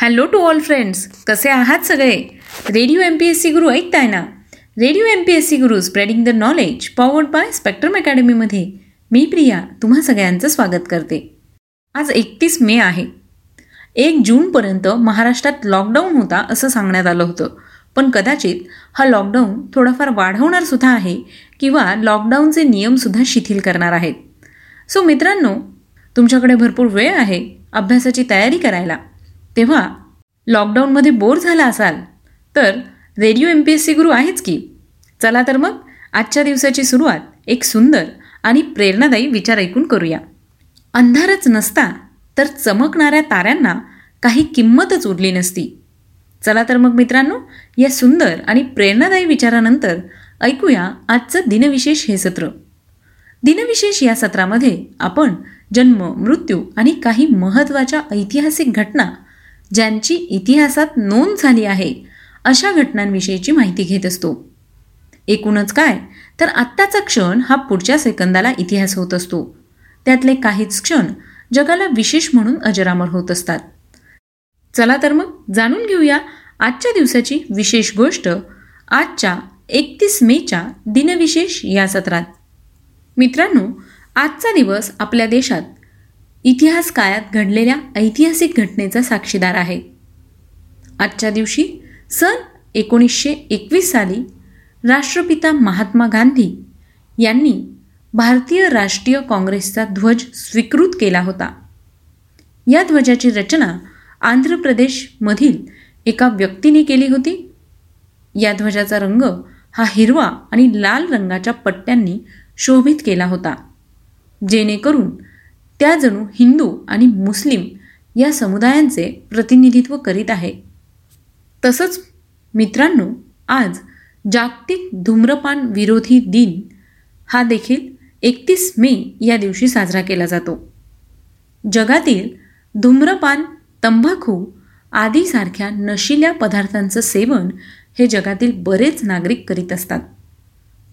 Hello to all friends कसे आहात सगळे? Radio M P S C Guru ऐकताय ना? Radio M P S C Guru spreading the knowledge powered by spectrum अकॅडमीमध्ये मी प्रिया तुम्हा सगळ्यांचं स्वागत करते. आज एकतीस मे आहे. एक जूनपर्यंत महाराष्ट्रात लॉकडाऊन होता असं सांगण्यात आलं होतं. पण कदाचित हा लॉकडाऊन थोडाफार वाढवणार सुद्धा आहे किंवा लॉकडाऊनचे नियमसुद्धा शिथिल करणार आहेत. सो मित्रांनो तुमच्याकडे भरपूर वेळ आहे अभ्यासाची तयारी करायला. तेव्हा लॉकडाऊनमध्ये बोर झाला असाल तर radio M P S C guru आहेच की? चला तर मग आजच्या दिवसाची सुरुवात एक सुंदर आणि प्रेरणादायी विचार ऐकून करूया. अंधारच नसता तर चमकणाऱ्या ताऱ्यांना काही किंमतच उरली नसती. चला तर मग मित्रांनो या सुंदर आणि प्रेरणादायी विचारानंतर ऐकूया आजचं दिनविशेष हे सत्र. दिनविशेष या सत्रामध्ये आपण जन्म मृत्यू आणि काही महत्त्वाच्या ऐतिहासिक घटना ज्यांची इतिहासात नोंद झाली आहे अशा घटनांविषयीची माहिती घेत असतो. एकूणच काय तर आत्ताचा क्षण हा पुढच्या सेकंदाला इतिहास होत असतो. त्यातले काहीच क्षण जगाला विशेष म्हणून अजरामर होत असतात. चला तर मग जाणून घेऊया आजच्या दिवसाची विशेष गोष्ट आजच्या एकतीस मेच्या दिनविशेष या सत्रात. मित्रांनो आजचा दिवस आपल्या देशात इतिहास काळात घडलेल्या ऐतिहासिक घटनेचा साक्षीदार आहे. आजच्या दिवशी सन एकोणीसशे एकवीस साली राष्ट्रपिता महात्मा गांधी यांनी भारतीय राष्ट्रीय काँग्रेसचा ध्वज स्वीकृत केला होता. या ध्वजाची रचना आंध्र प्रदेशमधील एका व्यक्तीने केली होती. या ध्वजाचा रंग हा हिरवा आणि लाल रंगाच्या पट्ट्यांनी शोभित केला होता. जेणेकरून त्या जणू हिंदू आणि मुस्लिम या समुदायांचे प्रतिनिधित्व करीत आहे. तसंच मित्रांनो आज जागतिक धूम्रपान विरोधी दिन हा देखील एकतीस मे या दिवशी साजरा केला जातो. जगातील धूम्रपान तंबाखू आदीसारख्या नशिल्या पदार्थांचं सेवन हे जगातील बरेच नागरिक करीत असतात.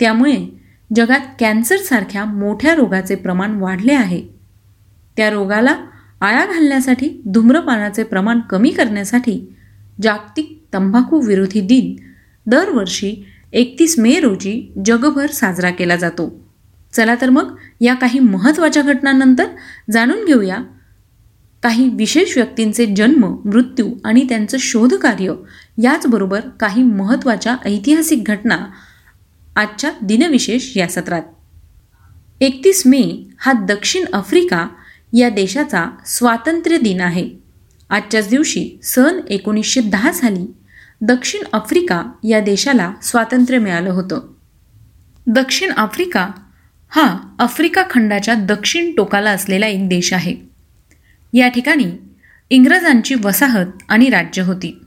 त्यामुळे जगात कॅन्सरसारख्या मोठ्या रोगाचे प्रमाण वाढले आहे. त्या रोगाला आळा घालण्यासाठी धूम्रपानाचे प्रमाण कमी करण्यासाठी जागतिक तंबाखू विरोधी दिन दरवर्षी एकतीस मे रोजी जगभर साजरा केला जातो. चला तर मग या काही महत्त्वाच्या घटनांनंतर जाणून घेऊया. काही विशेष व्यक्तींचे जन्म मृत्यू आणि त्यांचं शोधकार्य याचबरोबर काही महत्त्वाच्या ऐतिहासिक घटना आजच्या दिनविशेष या सत्रात. एकतीस मे हा दक्षिण आफ्रिका या देशाचा स्वातंत्र्य दिन आहे. आजच्याच दिवशी सन एकोणीसशे दहा साली दक्षिण आफ्रिका या देशाला स्वातंत्र्य मिळालं होतं. दक्षिण आफ्रिका हा आफ्रिका खंडाच्या दक्षिण टोकाला असलेला एक देश आहे. या ठिकाणी इंग्रजांची वसाहत आणि राज्य होती.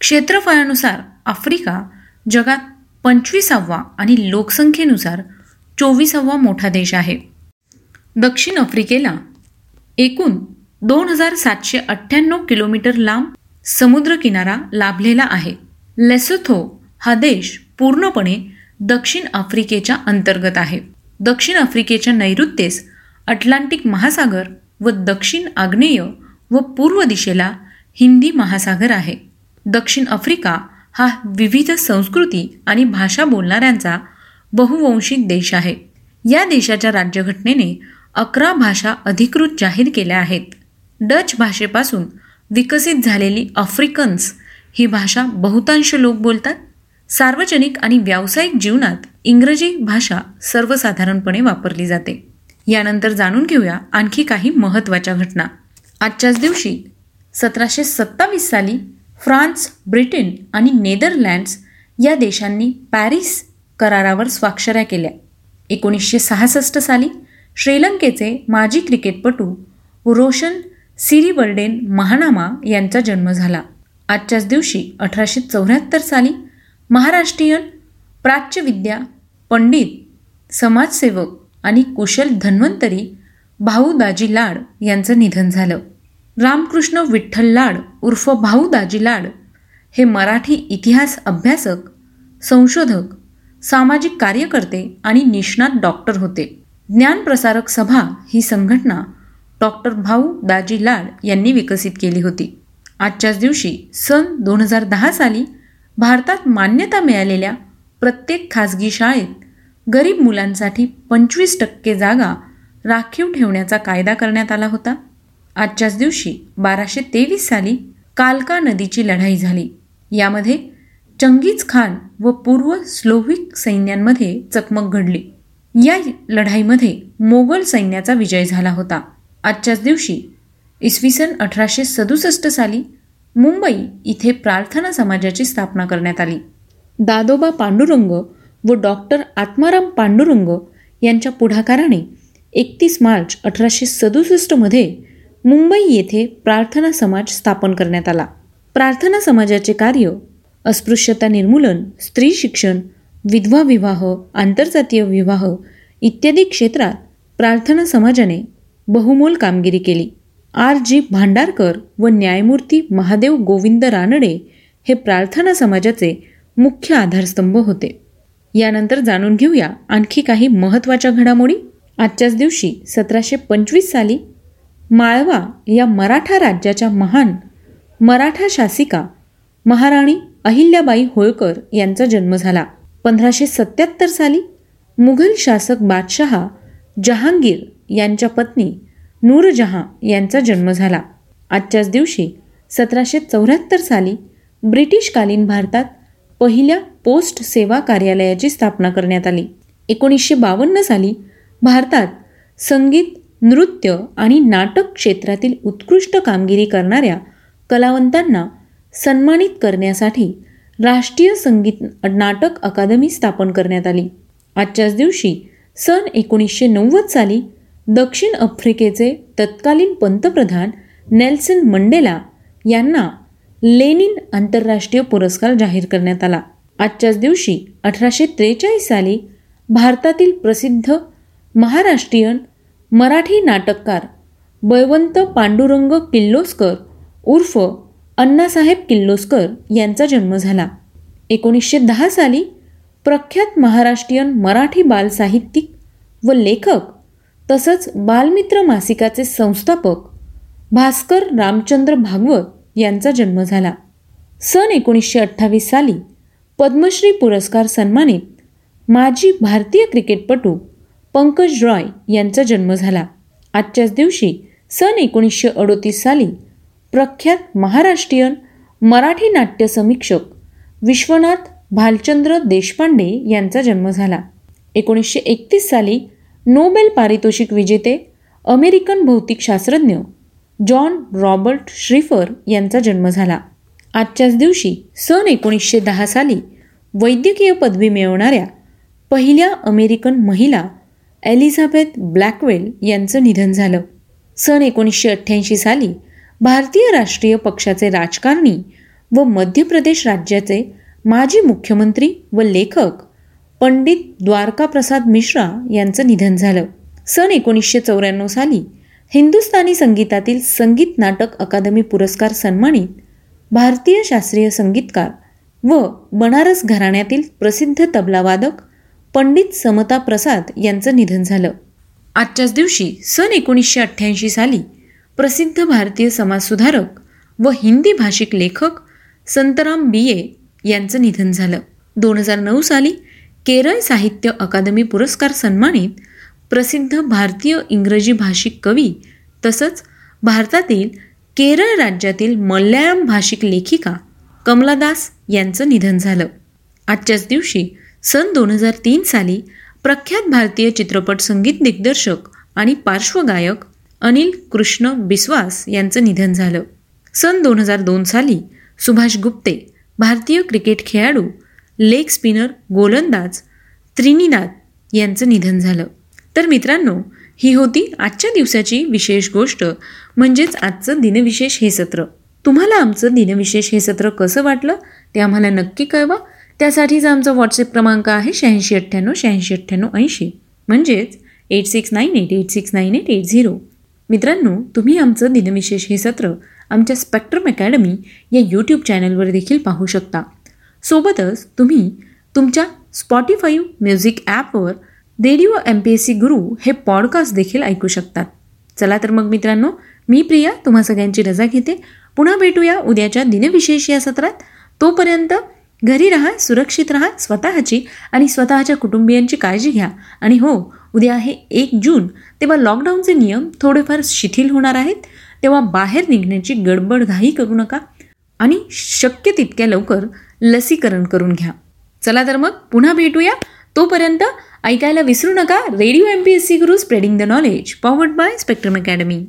क्षेत्रफळानुसार आफ्रिका जगात पंचवीसावा आणि लोकसंख्येनुसार चोवीसावा मोठा देश आहे. दक्षिण आफ्रिकेला एकूण दोन हजार सातशे अठ्ठ्याण्णव किलोमीटर लांब समुद्रकिनारा लाभलेला आहे. लेसोथो हा देश पूर्णपणे दक्षिण आफ्रिकेच्या अंतर्गत आहे. दक्षिण आफ्रिकेच्या नैऋत्येस अटलांटिक महासागर व दक्षिण आग्नेय व पूर्व दिशेला हिंदी महासागर आहे. दक्षिण आफ्रिका हा विविध संस्कृती आणि भाषा बोलणाऱ्यांचा बहुवंशिक देश आहे. या देशाच्या राज्यघटनेने अकरा भाषा अधिकृत जाहीर केल्या आहेत. डच भाषेपासून विकसित झालेली आफ्रिकन्स ही भाषा बहुतांश लोक बोलतात. सार्वजनिक आणि व्यावसायिक जीवनात इंग्रजी भाषा सर्वसाधारणपणे वापरली जाते. यानंतर जाणून घेऊया आणखी काही महत्त्वाच्या घटना. आजच्याच दिवशी सतराशे सत्तावीस साली फ्रान्स ब्रिटन आणि नेदरलँड्स या देशांनी पॅरिस करारावर स्वाक्षऱ्या केल्या. एकोणीसशे सहासष्ट साली श्रीलंकेचे माजी क्रिकेटपटू रोशन सिरीबर्डेन महानामा यांचा जन्म झाला. आजच्याच दिवशी अठराशे चौऱ्याहत्तर साली महाराष्ट्रीयन प्राच्यविद्या पंडित समाजसेवक आणि कुशल धन्वंतरी भाऊ दाजी लाड यांचं निधन झालं. रामकृष्ण विठ्ठल लाड उर्फ भाऊ दाजी लाड हे मराठी इतिहास अभ्यासक संशोधक सामाजिक कार्यकर्ते आणि निष्णात डॉक्टर होते. ज्ञानप्रसारक सभा ही संघटना डॉक्टर भाऊ दाजी लाड यांनी विकसित केली होती. आजच्याच दिवशी सन दोन हजार दहा साली भारतात मान्यता मिळालेल्या प्रत्येक खाजगी शाळेत गरीब मुलांसाठी पंचवीस टक्के जागा राखीव ठेवण्याचा कायदा करण्यात आला होता. आजच्याच दिवशी बाराशे तेवीस साली कालका नदीची लढाई झाली. यामध्ये चंगीज खान व पूर्व स्लोव्हिक सैन्यांमध्ये चकमक घडली. या लढाईमध्ये मोगल सैन्याचा विजय झाला होता. आजच्याच दिवशी इसवी सन अठराशे सदुसष्ट साली मुंबई इथे प्रार्थना समाजाची स्थापना करण्यात आली. दादोबा पांडुरंग व डॉक्टर आत्माराम पांडुरंग यांच्या पुढाकाराने एकतीस मार्च अठराशे सदुसष्टमध्ये मुंबई येथे प्रार्थना समाज स्थापन करण्यात आला. प्रार्थना समाजाचे कार्य अस्पृश्यता निर्मूलन स्त्री शिक्षण विधवा विवाह आंतरजातीय विवाह इत्यादी क्षेत्रात प्रार्थना समाजाने बहुमोल कामगिरी केली. आर. जी. भांडारकर व न्यायमूर्ती महादेव गोविंद रानडे हे प्रार्थना समाजाचे मुख्य आधारस्तंभ होते. यानंतर जाणून घेऊया आणखी काही महत्त्वाच्या घडामोडी. आजच्याच दिवशी सतराशे पंचवीस साली माळवा या मराठा राज्याच्या महान मराठा शासिका महाराणी अहिल्याबाई होळकर यांचा जन्म झाला. पंधराशे सत्याहत्तर साली मुघल शासक बादशहा जहांगीर यांच्या पत्नी नूरजहाँ यांचा जन्म झाला. आजच्याच दिवशी सतराशे चौऱ्याहत्तर साली ब्रिटिशकालीन भारतात पहिल्या पोस्ट सेवा कार्यालयाची स्थापना करण्यात आली. एकोणीसशे बावन्न साली भारतात संगीत नृत्य आणि नाटक क्षेत्रातील उत्कृष्ट कामगिरी करणाऱ्या कलावंतांना सन्मानित करण्यासाठी राष्ट्रीय संगीत नाटक अकादमी स्थापन करण्यात आली. आजच्याच दिवशी सन एकोणीसशे नव्वद साली दक्षिण आफ्रिकेचे तत्कालीन पंतप्रधान नेल्सन मंडेला यांना लेनिन आंतरराष्ट्रीय पुरस्कार जाहीर करण्यात आला. आजच्याच दिवशी अठराशे त्रेचाळीस साली भारतातील प्रसिद्ध महाराष्ट्रीयन मराठी नाटककार बळवंत पांडुरंग किल्लोस्कर उर्फ अण्णासाहेब किल्लोस्कर यांचा जन्म झाला. एकोणीसशे दहा साली प्रख्यात महाराष्ट्रीयन मराठी बालसाहित्यिक व लेखक तसंच बालमित्र मासिकाचे संस्थापक भास्कर रामचंद्र भागवत यांचा जन्म झाला. सन एकोणीसशे अठ्ठावीस साली पद्मश्री पुरस्कार सन्मानित माजी भारतीय क्रिकेटपटू पंकज रॉय यांचा जन्म झाला. आजच्याच दिवशी सन एकोणीसशे अडोतीस साली प्रख्यात महाराष्ट्रीयन मराठी नाट्य समीक्षक विश्वनाथ भालचंद्र देशपांडे यांचा जन्म झाला. एकोणीसशे एकतीस साली नोबेल पारितोषिक विजेते अमेरिकन भौतिकशास्त्रज्ञ जॉन रॉबर्ट श्रीफर यांचा जन्म झाला. आजच्याच दिवशी सन एकोणीसशे दहा साली वैद्यकीय पदवी मिळवणाऱ्या पहिल्या अमेरिकन महिला एलिझाबेथ ब्लॅकवेल यांचं निधन झालं. सन एकोणीसशे अठ्ठ्याऐंशी साली भारतीय राष्ट्रीय पक्षाचे राजकारणी व मध्य प्रदेश राज्याचे माजी मुख्यमंत्री व लेखक पंडित द्वारकाप्रसाद मिश्रा यांचं निधन झालं. सन एकोणीसशे चौऱ्याण्णव साली हिंदुस्थानी संगीतातील संगीत नाटक अकादमी पुरस्कार सन्मानित भारतीय शास्त्रीय संगीतकार व बनारस घराण्यातील प्रसिद्ध तबलावादक पंडित समता प्रसाद यांचं निधन झालं. आजच्याच दिवशी सन एकोणीसशे अठ्ठ्याऐंशी साली प्रसिद्ध भारतीय समाजसुधारक व हिंदी भाषिक लेखक संतराम बिये यांचं निधन झालं. दोन हजार नऊ साली केरळ साहित्य अकादमी पुरस्कार सन्मानित प्रसिद्ध भारतीय इंग्रजी भाषिक कवी तसंच भारतातील केरळ राज्यातील मल्याळम भाषिक लेखिका कमलादास यांचं निधन झालं. आजच्याच दिवशी सन दोन हजार तीन साली प्रख्यात भारतीय चित्रपट संगीत दिग्दर्शक आणि पार्श्वगायक अनिल कृष्ण बिस्वास यांचं निधन झालं. सन दोन हजार दोन साली सुभाष गुप्ते भारतीय क्रिकेट खेळाडू लेग स्पिनर गोलंदाज त्रिनिदाद यांचं निधन झालं. तर मित्रांनो ही होती आजच्या दिवसाची विशेष गोष्ट म्हणजेच आजचं दिनविशेष हे सत्र. तुम्हाला आमचं दिनविशेष हे सत्र कसं वाटलं ते आम्हाला नक्की कळवा. त्यासाठीचा आमचा व्हॉट्सअप क्रमांक आहे शहाऐंशी अठ्ठ्याण्णव शहाऐंशी अठ्ठ्याण्णव ऐंशी. म्हणजेच eight six nine eight eight six nine eight eight zero मित्रांनो तुम्ही आमचं दिनविशेष हे सत्र आमच्या स्पेक्ट्रम अकॅडमी या यूट्यूब चॅनलवर देखील पाहू शकता. सोबतच तुम्ही तुमच्या स्पॉटीफाईव्ह म्युझिक ॲपवर radio M P S C Guru हे पॉडकास्ट देखील ऐकू शकतात. चला तर मग मित्रांनो मी प्रिया तुम्हा सगळ्यांची रजा घेते. पुन्हा भेटूया उद्याच्या दिनविशेष या सत्रात. तोपर्यंत घरी राहा सुरक्षित राहा स्वतःची आणि स्वतःच्या कुटुंबियांची काळजी घ्या. आणि हो उद्या आहे एक जून. तेव्हा लॉकडाऊनचे नियम थोडेफार शिथिल होणार आहेत. तेव्हा बाहेर निघण्याची गडबड घाई करू नका. आणि शक्य तितक्या लवकर लसीकरण करून घ्या. चला तर मग पुन्हा भेटूया. तोपर्यंत ऐकायला विसरू नका. Radio M P S C Guru spreading the knowledge powered by Spectrum Academy